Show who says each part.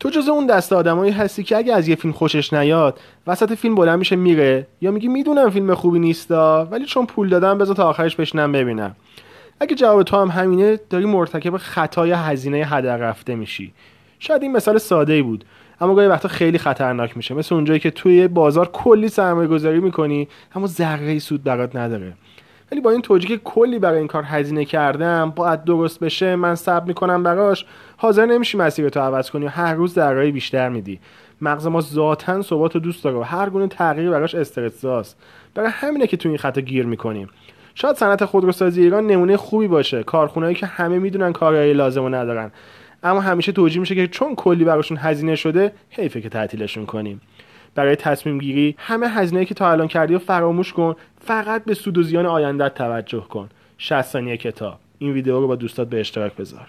Speaker 1: تو جز اون دست آدمایی هستی که اگه از یه فیلم خوشش نیاد وسط فیلم بلند میشه میره. یا میگی می‌دونم فیلم خوبی نیستا ولی چون پول دادم بذار تا آخرش بشنم ببینم. اگه جواب تو هم همینه داری مرتکب خطای هزینه هدر رفته میشی. شاید این مثال ساده ای بود اما گاهی وقتا خیلی خطرناک میشه. مثل اونجایی که توی بازار کلی سرمایه گذاری می‌کنی اما ذره سود برات نداره. ولی با این توجیه که کلی برای این کار هزینه کردم باید درست بشه من صبر می‌کنم براش. حاضر نمیشی مسیر تو عوض کنی و هر روز درهای بیشتر میدی. مغز ما ذاتا ثبات دوست داره و هر گونه تغییر براش استرساست برای همینه که تو این خطا گیر می‌کنیم. شاید صنعت خودروسازی ایران نمونه خوبی باشه. کارخونهایی که همه می‌دونن کارهای لازم رو ندارن. اما همیشه توجیه میشه که چون کلی براشون هزینه شده حیفه که تعطیلشون کنیم. برای تصمیم گیری همه هزینه که تا الان کردی رو فراموش کن فقط به سود و زیان آیندت توجه کن. 60 ثانیه کتاب. این ویدیو رو با دوستات به اشتراک بذار.